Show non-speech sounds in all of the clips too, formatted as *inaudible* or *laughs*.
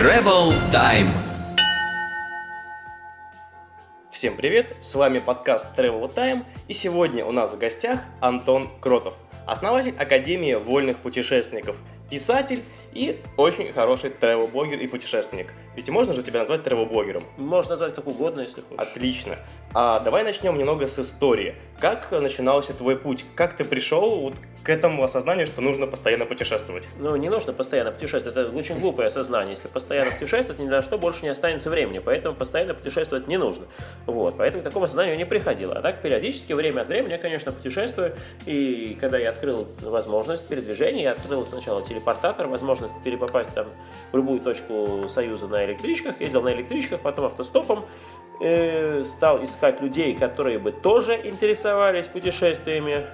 Travel Time. Всем привет, с вами подкаст Travel Time, и сегодня у нас в гостях Антон Кротов, основатель Академии вольных путешественников, писатель и очень хороший тревел-блогер и путешественник. Ведь можно же тебя назвать тревел-блогером? Можно назвать как угодно, если хочешь. Отлично. А давай начнем немного с истории. Как начинался твой путь? Как ты пришел вот к этому осознанию, что нужно постоянно путешествовать? Ну, не нужно постоянно путешествовать. Это очень глупое осознание. Если постоянно путешествовать, ни на что больше не останется времени. Поэтому постоянно путешествовать не нужно. Вот. Поэтому к такому осознанию не приходило. А так, периодически, время от времени, я, конечно, путешествую. И когда я открыл возможность передвижения, я открыл сначала телепортатор, возможность перепопасть там в любую точку Союза на электричках. Ездил на электричках, потом автостопом. Э, стал искать людей, которые бы тоже интересовались путешествиями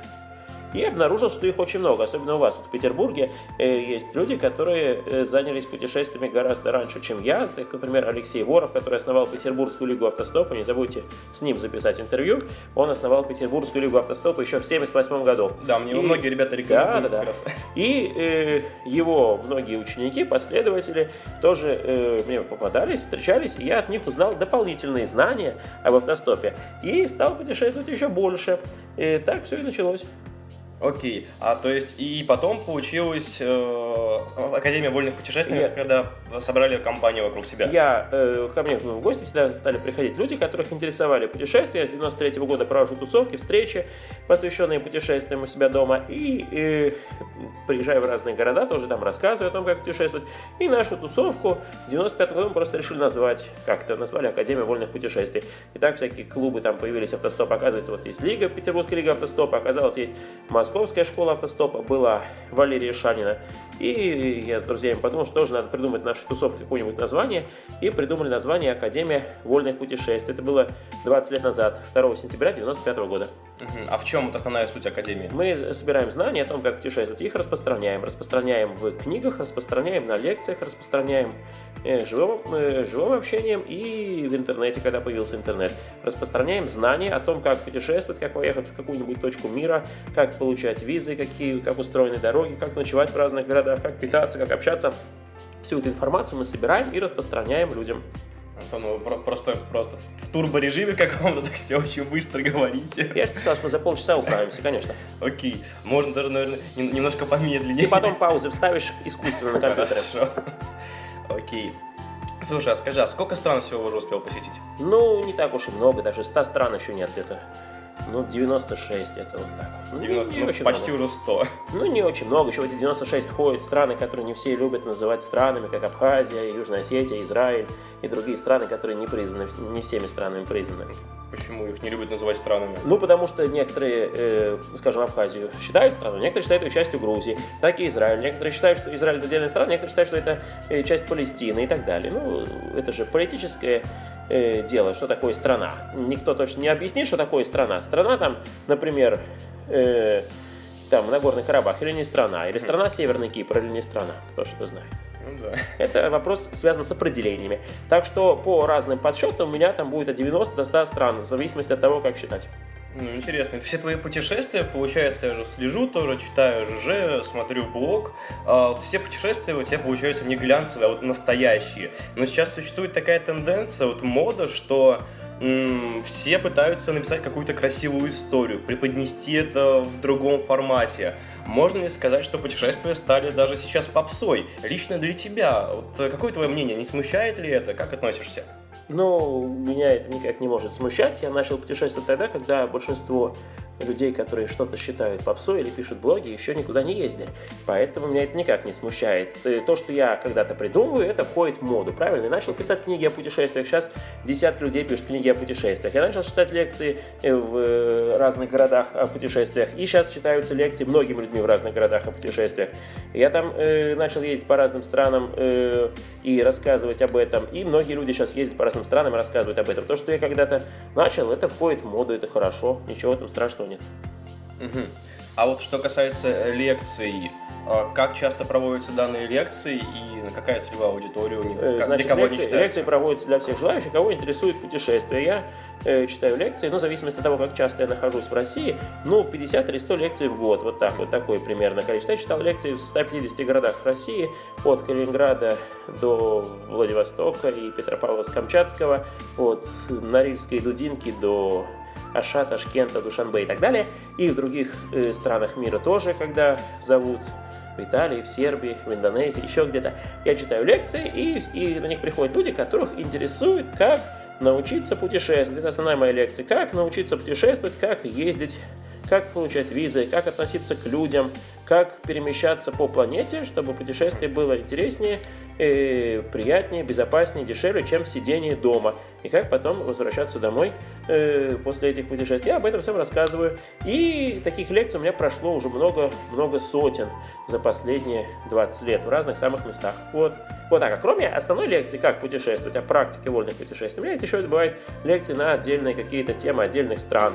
и обнаружил, что их очень много, особенно у вас тут в Петербурге э, есть люди, которые э, занялись путешествиями гораздо раньше, чем я. Так, например, Алексей Воров, который основал Петербургскую лигу автостопа, не забудьте с ним записать интервью. Он основал Петербургскую лигу автостопа еще в 1978 году. Да, мне и... многие ребята рекомендуют. Да, да, да. И э, его многие ученики, последователи тоже э, мне попадались, встречались, и я от них узнал дополнительные знания об автостопе. И стал путешествовать еще больше. И так все и началось. Окей, а то есть и потом получилось э, Академия вольных путешественников, я... когда собрали компанию вокруг себя. Я, э, ко мне в гости всегда стали приходить люди, которых интересовали путешествия. Я с 93 -го года провожу тусовки, встречи, посвященные путешествиям у себя дома. И э, приезжаю в разные города, тоже там рассказываю о том, как путешествовать. И нашу тусовку в 95 году мы просто решили назвать, как это назвали, Академия вольных путешествий. И так всякие клубы там появились, автостоп, оказывается, вот есть Лига, Петербургская Лига автостопа, оказалось, есть Московская школа автостопа была Валерия Шанина. И я с друзьями подумал, что же надо придумать нашей тусовке какое-нибудь название. И придумали название Академия вольных путешествий. Это было 20 лет назад, 2 сентября 1995 года. А в чем вот основная суть Академии? Мы собираем знания о том, как путешествовать, их распространяем. Распространяем в книгах, распространяем на лекциях, распространяем э, живым, э, живым общением и в интернете, когда появился интернет. Распространяем знания о том, как путешествовать, как поехать в какую-нибудь точку мира, как получать визы, какие, как устроены дороги, как ночевать в разных городах, как питаться, как общаться. Всю эту информацию мы собираем и распространяем людям. Антон, вы просто, просто в турборежиме каком-то так все очень быстро говорите. Я же сказал, что мы за полчаса управимся, конечно. Окей, можно даже, наверное, немножко помедленнее. И потом паузы вставишь искусственно на компьютере. Хорошо. Окей. Слушай, а скажи, а сколько стран всего уже успел посетить? Ну, не так уж и много, даже 100 стран еще нет где-то. Ну, 96 это вот так. Ну, 90, не, не ну, очень почти много. уже 100. Ну, не очень много. Еще в эти 96 входят страны, которые не все любят называть странами, как Абхазия, Южная Осетия, Израиль и другие страны, которые не признаны, не всеми странами признаны. Почему их не любят называть странами? Ну, потому что некоторые, э, скажем, Абхазию считают страной, некоторые считают ее частью Грузии, так и Израиль. Некоторые считают, что Израиль это отдельная страна, некоторые считают, что это э, часть Палестины и так далее. Ну, это же политическое э, дело, что такое страна. Никто точно не объяснит, что такое страна. Страна там, например, э, там Нагорный Карабах или не страна, или страна Северный Кипр или не страна, кто что-то знает. Ну, да. Это вопрос связан с определениями. Так что по разным подсчетам у меня там будет от 90 до 100 стран, в зависимости от того, как считать. Ну, интересно. Это все твои путешествия, получается, я же слежу тоже, читаю ЖЖ, смотрю блог. А, вот все путешествия у тебя, получаются не глянцевые, а вот настоящие. Но сейчас существует такая тенденция, вот мода, что все пытаются написать какую-то красивую историю, преподнести это в другом формате. Можно ли сказать, что путешествия стали даже сейчас попсой? Лично для тебя, вот какое твое мнение, не смущает ли это? Как относишься? Но меня это никак не может смущать. Я начал путешествовать тогда, когда большинство людей, которые что-то считают попсой или пишут блоги, еще никуда не ездили. Поэтому меня это никак не смущает. То, что я когда-то придумываю, это входит в моду, правильно? Я начал писать книги о путешествиях. Сейчас десятки людей пишут книги о путешествиях. Я начал читать лекции э, в э, разных городах о путешествиях. И сейчас читаются лекции многими людьми в разных городах о путешествиях. Я там э, начал ездить по разным странам э, и рассказывать об этом. И многие люди сейчас ездят по разным странам и рассказывают об этом. То, что я когда-то начал, это входит в моду, это хорошо. Ничего этом страшного нет. Угу. А вот что касается лекций, а как часто проводятся данные лекции и какая целевая аудитория у них? Э, значит, для кого лекции, лекции проводятся для всех желающих, кого интересует путешествие. Я э, читаю лекции, ну, в зависимости от того, как часто я нахожусь в России, ну, 50 или 100 лекций в год, вот так, вот такое примерно количество. Я читал лекции в 150 городах России, от Калининграда до Владивостока и Петропавловска-Камчатского, от Норильской Дудинки до Аша, Ташкента, Душанбе и так далее. И в других э, странах мира тоже, когда зовут в Италии, в Сербии, в Индонезии, еще где-то. Я читаю лекции, и, и на них приходят люди, которых интересует, как научиться путешествовать. Это основная моя лекция. Как научиться путешествовать, как ездить, как получать визы, как относиться к людям, как перемещаться по планете, чтобы путешествие было интереснее, э, приятнее, безопаснее, дешевле, чем сидение дома. И как потом возвращаться домой э, после этих путешествий. Я об этом всем рассказываю. И таких лекций у меня прошло уже много-много сотен за последние 20 лет в разных самых местах. Вот. Вот так. А кроме основной лекции, как путешествовать, о практике вольных путешествий, у меня есть еще бывают лекции на отдельные какие-то темы отдельных стран.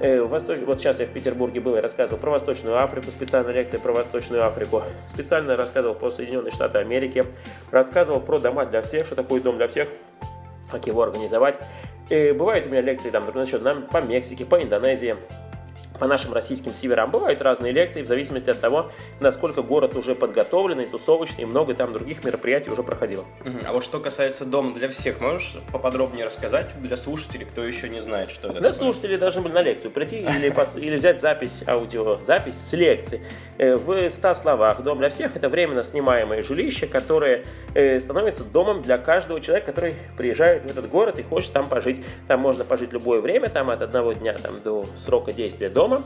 Э, Восточ... Вот сейчас я в Петербурге был и рассказывал про Восточную Африку, специальная лекция про Восточную Африку. Специально рассказывал про Соединенные Штаты Америки. Рассказывал про дома для всех, что такое дом для всех, как его организовать. И э, бывают у меня лекции там, насчет нам по Мексике, по Индонезии, по нашим российским северам. Бывают разные лекции в зависимости от того, насколько город уже подготовленный, тусовочный, и много там других мероприятий уже проходило. А вот что касается дома для всех, можешь поподробнее рассказать для слушателей, кто еще не знает, что это Для такое? слушателей должны были на лекцию прийти или, *laughs* или взять запись, аудиозапись с лекции. Э, в 100 словах, дом для всех – это временно снимаемое жилище, которое э, становится домом для каждого человека, который приезжает в этот город и хочет там пожить. Там можно пожить любое время, там от одного дня там, до срока действия дома дома.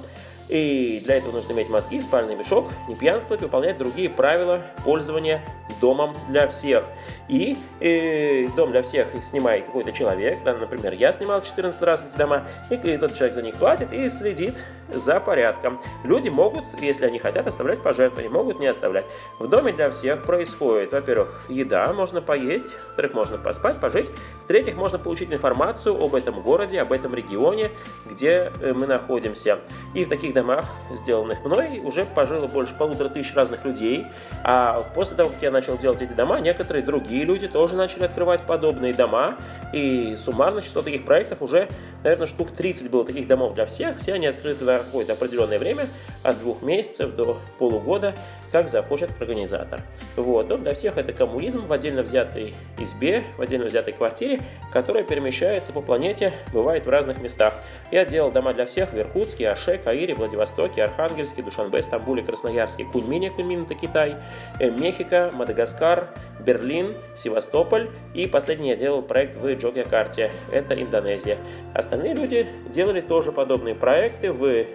И для этого нужно иметь мозги, спальный мешок, не пьянствовать, выполнять другие правила пользования домом для всех. И э, дом для всех снимает какой-то человек, да, например, я снимал 14 раз эти дома, и этот человек за них платит и следит за порядком. Люди могут, если они хотят, оставлять пожертвования, могут не оставлять. В доме для всех происходит, во-первых, еда, можно поесть, во-вторых, можно поспать, пожить, в-третьих, можно получить информацию об этом городе, об этом регионе, где э, мы находимся. И в таких домах, сделанных мной, уже пожило больше полутора тысяч разных людей, а после того, как я начал делать эти дома, некоторые другие люди тоже начали открывать подобные дома, и суммарно число таких проектов уже, наверное, штук 30 было таких домов для всех, все они открыты на какое-то определенное время, от двух месяцев до полугода, как захочет организатор. Вот. Дом для всех это коммунизм в отдельно взятой избе, в отдельно взятой квартире, которая перемещается по планете, бывает в разных местах. Я делал дома для всех в Иркутске, Аше, Каире, Владивостоке, Архангельске, Душанбе, Стамбуле, Красноярске, Куньмине, Куньмин это Китай, э, Мехико, Мадагаскар, Берлин, Севастополь и последний я делал проект в Джокьякарте, это Индонезия. Остальные люди делали тоже подобные проекты в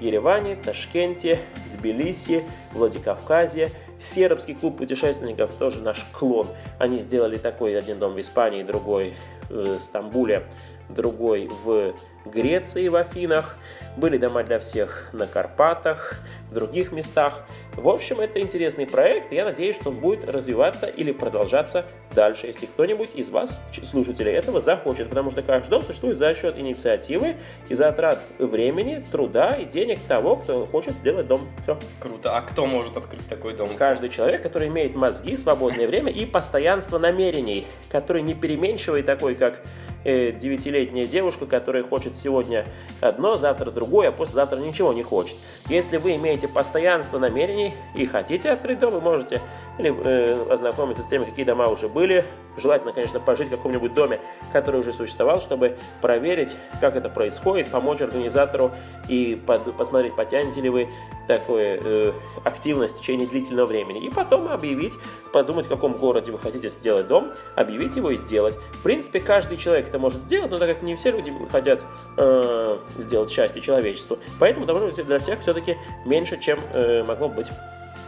Ереване, Ташкенте, Тбилиси, Владикавказе. Сербский клуб путешественников тоже наш клон. Они сделали такой один дом в Испании, другой в Стамбуле, другой в Греции, в Афинах. Были дома для всех на Карпатах, в других местах. В общем, это интересный проект, и я надеюсь, что он будет развиваться или продолжаться дальше, если кто-нибудь из вас, слушателей этого, захочет, потому что каждый дом существует за счет инициативы и затрат времени, труда и денег того, кто хочет сделать дом. Все. Круто. А кто может открыть такой дом? Каждый человек, который имеет мозги, свободное время и постоянство намерений, который не переменчивый такой, как девятилетняя девушка, которая хочет сегодня одно, завтра другое, а послезавтра ничего не хочет. Если вы имеете постоянство намерений и хотите открыть дом, вы можете или э, ознакомиться с теми, какие дома уже были. Желательно, конечно, пожить в каком-нибудь доме, который уже существовал, чтобы проверить, как это происходит, помочь организатору и под, посмотреть, потянете ли вы такую э, активность в течение длительного времени. И потом объявить, подумать, в каком городе вы хотите сделать дом, объявить его и сделать. В принципе, каждый человек это может сделать, но так как не все люди хотят э, сделать счастье человечеству, поэтому быть для всех все-таки меньше, чем э, могло быть.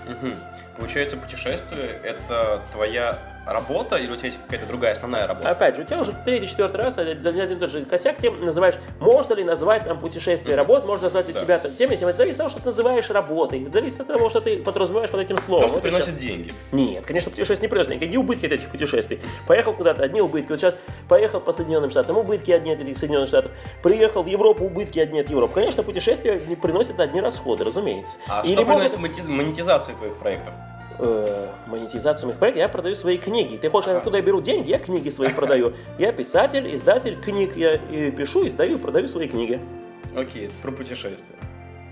Угу. Получается, путешествие – это твоя работа или у тебя есть какая-то другая основная работа? Опять же, у тебя уже третий, четвертый раз один и тот же косяк, ты называешь, можно ли назвать там путешествие работ, можно назвать ли Да. тебя там тем, этим, это зависит от того, что ты называешь работой, зависит от того, что ты подразумеваешь под этим словом. То, что Вот приносит деньги. Нет, конечно, путешествие не приносит. Никакие убытки от этих путешествий. Поехал куда-то, одни убытки. Вот сейчас поехал по Соединенным Штатам, убытки одни от этих Соединенных Штатов. Приехал в Европу, убытки одни от Европы. Конечно, путешествия не приносят одни расходы, разумеется. А Или что могут- приносит монетиз- монетизацию твоих проектов? Э, монетизацию моих проектов, я продаю свои книги. Ты хочешь, откуда я беру деньги? Я книги свои продаю. Я писатель, издатель книг. Я и пишу, издаю, продаю свои книги. Окей, про путешествия.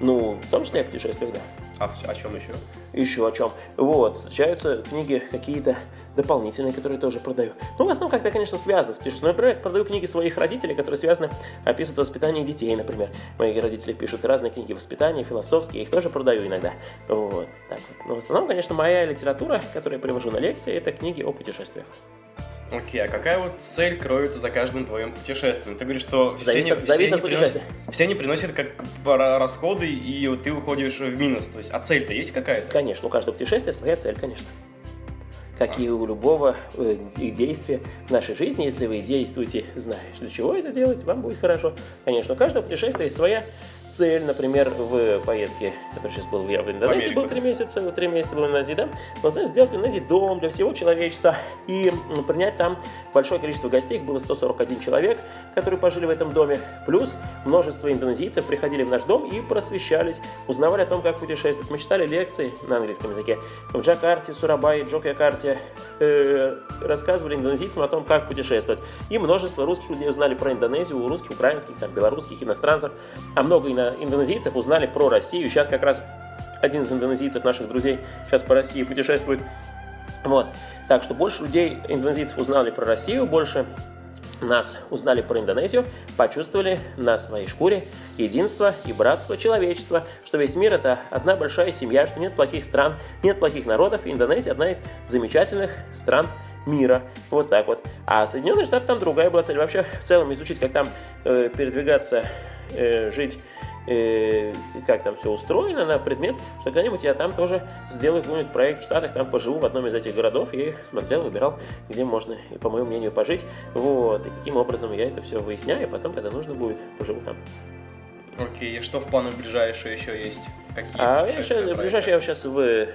Ну, в том числе о путешествиях, да. А о чем еще? Еще о чем. Вот, встречаются книги какие-то дополнительные, которые тоже продаю. Ну, в основном как-то, конечно, связано с путешествием. Например, я продаю книги своих родителей, которые связаны, описывают воспитание детей, например. Мои родители пишут разные книги воспитания, философские, я их тоже продаю иногда. Вот, так вот. Но в основном, конечно, моя литература, которую я привожу на лекции, это книги о путешествиях. Окей, а какая вот цель кроется за каждым твоим путешествием? Ты говоришь, что все, Зависит они, от- все от приносят, все они приносят как расходы, и вот ты уходишь в минус. То есть, а цель-то есть какая-то? Конечно, у каждого путешествия своя цель, конечно. Как и у любого э, де- действия в нашей жизни, если вы действуете, знаешь, для чего это делать, вам будет хорошо. Конечно, у каждого путешествия есть своя цель. Например, в поездке, которая сейчас был я в Индонезии, был три месяца, три месяца был в Индонезии, да, вот, знаешь, сделать в Индонезии дом для всего человечества и принять там большое количество гостей, их было 141 человек, которые пожили в этом доме, плюс множество индонезийцев приходили в наш дом и просвещались, узнавали о том, как путешествовать. Мы читали лекции на английском языке в Джакарте, Сурабае, Джокьякарте, э, рассказывали индонезийцам о том, как путешествовать. И множество русских людей узнали про Индонезию, у русских, украинских, там, белорусских, иностранцев, а много ино- индонезийцев узнали про Россию. Сейчас как раз один из индонезийцев, наших друзей, сейчас по России путешествует. Вот. Так что больше людей, индонезийцев, узнали про Россию, больше нас узнали про Индонезию, почувствовали на своей шкуре единство и братство человечества, что весь мир это одна большая семья, что нет плохих стран, нет плохих народов, и Индонезия одна из замечательных стран мира. Вот так вот. А Соединенные Штаты там другая была цель. Вообще, в целом, изучить, как там э, передвигаться, э, жить, э, как там все устроено на предмет, что когда-нибудь я там тоже сделаю какой-нибудь проект в Штатах, там поживу в одном из этих городов, я их смотрел, выбирал, где можно, и, по моему мнению, пожить. Вот, и каким образом я это все выясняю, и потом, когда нужно будет, поживу там. Окей, и что в планах ближайшее еще есть? Какие А проекты? ближайшее, я сейчас в,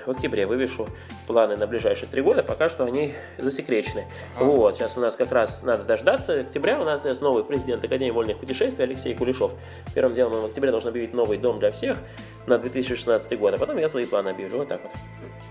в октябре вывешу планы на ближайшие три года, пока что они засекречены. Ага. Вот, сейчас у нас как раз надо дождаться октября, у нас есть новый президент Академии вольных путешествий Алексей Кулешов. Первым делом он в октябре должен объявить новый дом для всех на 2016 год, а потом я свои планы объявлю, вот так вот.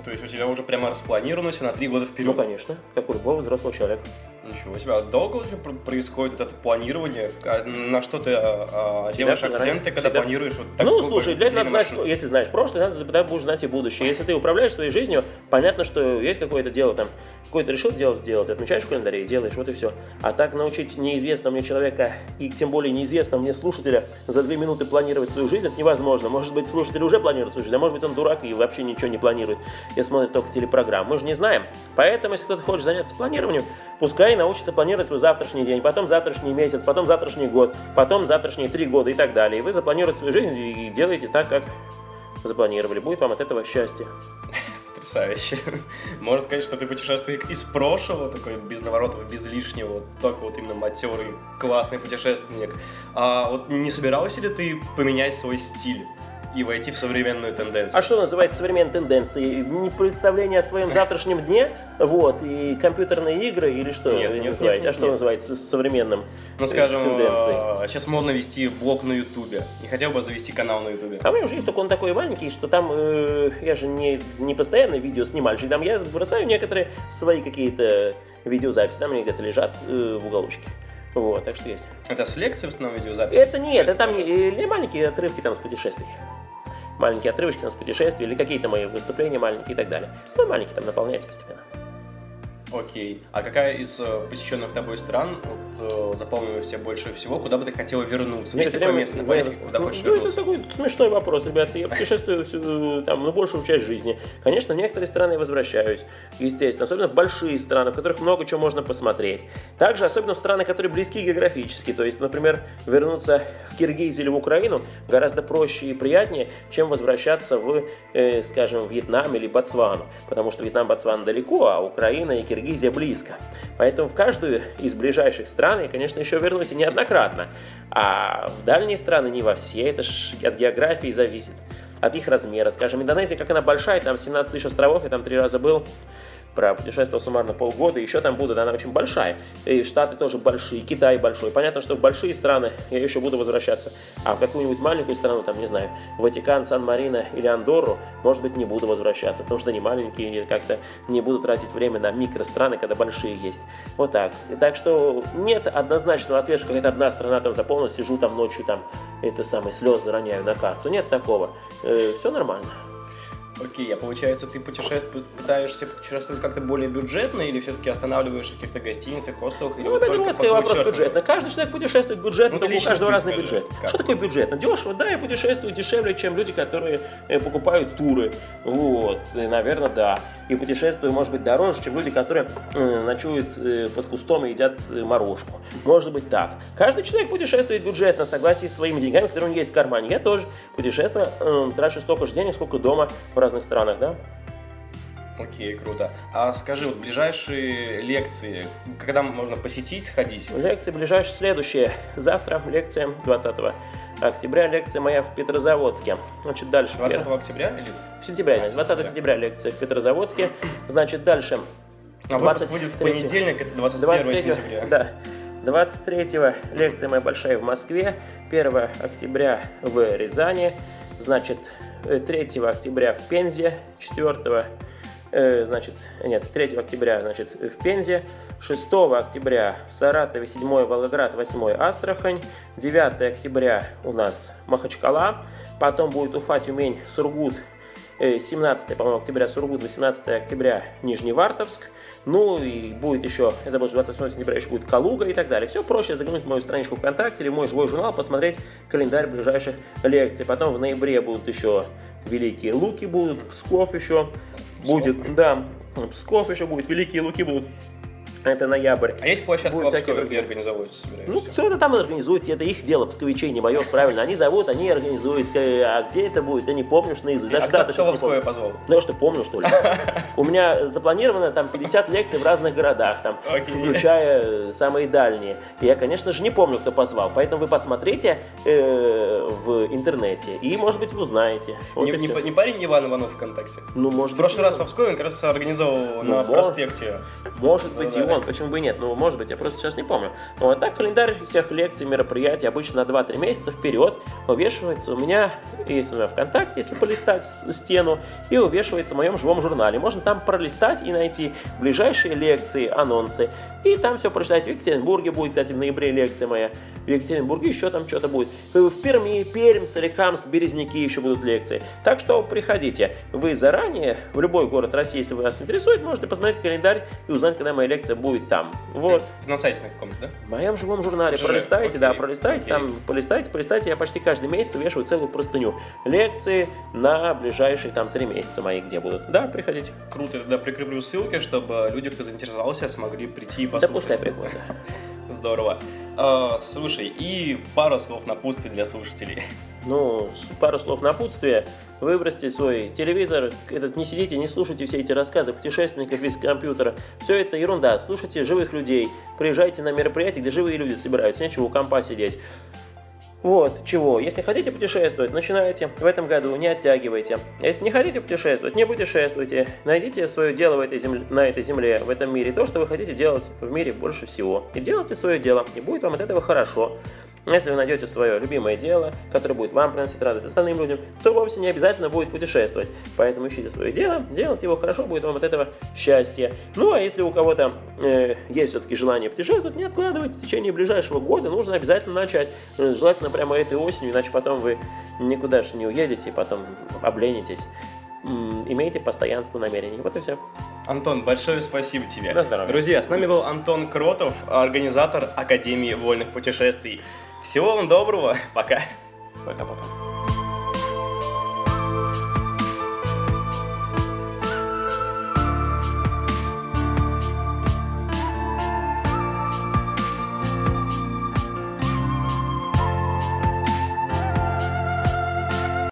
То есть у тебя уже прямо распланировано все на три года вперед? Ну, конечно, как у любого взрослого человека. Ничего себе. А долго уже пр- происходит это планирование? А На что ты а, а, Всегда делаешь заранее. акценты, когда Всегда. планируешь вот ну, такой слушай, для этого надо знать, маршрут? если знаешь прошлое, надо, тогда будешь знать и будущее. Если ты управляешь своей жизнью, понятно, что есть какое-то дело там, какое-то решил дело сделать, отмечаешь в календаре и делаешь, вот и все. А так научить неизвестного мне человека, и тем более неизвестного мне слушателя, за две минуты планировать свою жизнь, это невозможно. Может быть, слушатель уже планирует свою жизнь, а может быть, он дурак и вообще ничего не планирует, и смотрит только телепрограмму. Мы же не знаем. Поэтому, если кто-то хочет заняться планированием, пускай научится планировать свой завтрашний день, потом завтрашний месяц, потом завтрашний год, потом завтрашние три года и так далее. И вы запланируете свою жизнь и делаете так, как запланировали. Будет вам от этого счастье. Потрясающе. *laughs* Можно сказать, что ты путешественник из прошлого, такой без наворотов, без лишнего, только вот именно матерый, классный путешественник. А вот не собирался ли ты поменять свой стиль и войти в современную тенденцию? А что называется современной тенденцией? Не представление о своем завтрашнем дне, вот, и компьютерные игры, или что Нет, вы нет, называете? нет, а что нет. называется современным Ну, э, скажем, тенденцией? сейчас модно вести блог на Ютубе. Не хотел бы завести канал на Ютубе? А у меня уже есть, только он такой маленький, что там э, я же не, не постоянно видео снимальщик, там я бросаю некоторые свои какие-то видеозаписи, там они где-то лежат э, в уголочке. Вот, так что есть. Это с лекции в основном видеозапись? Это нет, это там не, не маленькие отрывки там с путешествий. Маленькие отрывочки там с путешествий или какие-то мои выступления маленькие и так далее. Ну, маленькие там наполняйте постепенно. Окей. А какая из э, посещенных тобой стран вот, э, запомнилась тебе больше всего? Куда бы ты хотел вернуться? Есть такое место на планете, куда ну, хочешь ну, это такой смешной вопрос, ребята. Я путешествую всю, там, ну, большую часть жизни. Конечно, в некоторые страны я возвращаюсь, естественно. Особенно в большие страны, в которых много чего можно посмотреть. Также, особенно в страны, которые близки географически. То есть, например, вернуться в Киргизию или в Украину гораздо проще и приятнее, чем возвращаться в, э, скажем, Вьетнам или Ботсвану. Потому что Вьетнам, Ботсвана далеко, а Украина и Киргизия Киргизия близко. Поэтому в каждую из ближайших стран я, конечно, еще вернусь и неоднократно. А в дальние страны не во все, это ж от географии зависит, от их размера. Скажем, Индонезия, как она большая, там 17 тысяч островов, я там три раза был, пропутешествовал суммарно полгода, еще там буду, она очень большая. И Штаты тоже большие, Китай большой. Понятно, что в большие страны я еще буду возвращаться. А в какую-нибудь маленькую страну, там, не знаю, Ватикан, Сан-Марино или Андорру, может быть, не буду возвращаться, потому что они маленькие или как-то не буду тратить время на микространы, когда большие есть. Вот так. Так что нет однозначного ответа, что какая-то одна страна там заполнена, сижу там ночью, там, это самые слезы роняю на карту. Нет такого. Э, все нормально. Окей, а получается, ты путешествуешь, пытаешься путешествовать как-то более бюджетно или все-таки останавливаешься в каких-то гостиницах, хостелах? Ну, это дурацкий вопрос бюджетно. Каждый человек путешествует бюджетно, Ну, у каждого разный скажи, бюджет. как? Что такое бюджетно? Дешево, да, я путешествую дешевле, чем люди, которые э, покупают туры. Вот, наверное, да. И путешествую, может быть, дороже, чем люди, которые э, ночуют э, под кустом и едят э, морожку. Может быть так. Каждый человек путешествует бюджетно, в согласии с своими деньгами, которые у него есть в кармане. Я тоже путешествую, э, трачу столько же денег, сколько дома разных странах, да. Окей, круто. А скажи, вот ближайшие лекции, когда можно посетить, сходить? Лекции ближайшие следующие. Завтра лекция 20 октября, лекция моя в Петрозаводске. Значит, дальше. 20 октября или? Сентябре, значит, 20 сентября лекция в Петрозаводске. Значит, дальше. А выпуск 23 будет в понедельник, это 21 23, сентября. да. 23 лекция моя большая в Москве, 1 октября в Рязани, значит, 3 октября в Пензе, 4 э, значит, нет, 3 октября, значит, в Пензе, 6 октября в Саратове, 7 Волгоград, 8 Астрахань, 9 октября у нас Махачкала, потом будет Уфа, Тюмень, Сургут, э, 17, по-моему, октября Сургут, 18 октября Нижневартовск, ну и будет еще, я забыл, что 28 сентября еще будет Калуга и так далее. Все проще заглянуть в мою страничку ВКонтакте или в мой живой журнал, посмотреть календарь ближайших лекций. Потом в ноябре будут еще Великие Луки будут, Псков еще будет, да, Псков еще будет, Великие Луки будут. Это ноябрь. А есть площадка Будут в Пскове, где организовывать Ну, кто-то там организует, это их дело, псковичей, не мое, правильно. Они зовут, они организуют. Э, А где это будет, я не помню, что наизусть. а Даже кто, даты кто сейчас в помню. позвал? Ну, что, помню, что ли? У меня запланировано там 50 лекций в разных городах, там, включая э, самые дальние. Я, конечно же, не помню, кто позвал. Поэтому вы посмотрите э, в интернете, и, может быть, вы узнаете. Не, парень Иван Иванов ВКонтакте? Ну, может В прошлый раз в Пскове он как раз организовал Ну, на проспекте. Может быть и Ну почему бы и нет, ну может быть, я просто сейчас не помню. Ну вот так календарь всех лекций, мероприятий обычно на 2-3 месяца вперед увешивается у меня, есть у меня ВКонтакте, если полистать стену, и увешивается в моем живом журнале. Можно там пролистать и найти ближайшие лекции, анонсы, и там все прочитать. В Екатеринбурге будет, кстати, в ноябре лекция моя, в Екатеринбурге еще там что-то будет. В Перми, Пермь, Соликамск, Березники еще будут лекции. Так что приходите. Вы заранее, в любой город России, если вас интересует, можете посмотреть календарь и узнать, когда моя лекция будет там. Вот. На сайте на каком-то, да? В моем живом журнале Же, пролистайте, окей, да, пролистайте, окей. там, полистайте, полистайте. Я почти каждый месяц вешаю целую простыню. Лекции на ближайшие там три месяца мои где будут. Да, приходите. Круто, я тогда прикреплю ссылки, чтобы люди, кто заинтересовался, смогли прийти и Да послушать. пускай приходят. да. *laughs* Здорово. А, слушай, и пару слов напутствий для слушателей. Ну, пару слов напутствия. Выбросьте свой телевизор, этот, не сидите, не слушайте все эти рассказы путешественников из компьютера. Все это ерунда. Слушайте живых людей. Приезжайте на мероприятия, где живые люди собираются. Нечего у компа сидеть. Вот, чего. Если хотите путешествовать, начинайте. В этом году не оттягивайте. Если не хотите путешествовать, не путешествуйте. Найдите свое дело в этой земле, на этой земле, в этом мире. То, что вы хотите делать в мире больше всего. И делайте свое дело. И будет вам от этого хорошо. Если вы найдете свое любимое дело, которое будет вам приносить радость остальным людям, то вовсе не обязательно будет путешествовать. Поэтому ищите свое дело, делайте его хорошо, будет вам от этого счастье. Ну а если у кого-то э, есть все-таки желание путешествовать, не откладывайте. В течение ближайшего года нужно обязательно начать. Э, Желательно прямо этой осенью, иначе потом вы никуда же не уедете, потом обленитесь. Имейте постоянство намерений. Вот и все. Антон, большое спасибо тебе. На здоровье. Друзья, с нами был Антон Кротов, организатор Академии вольных путешествий. Всего вам доброго, пока. Пока-пока.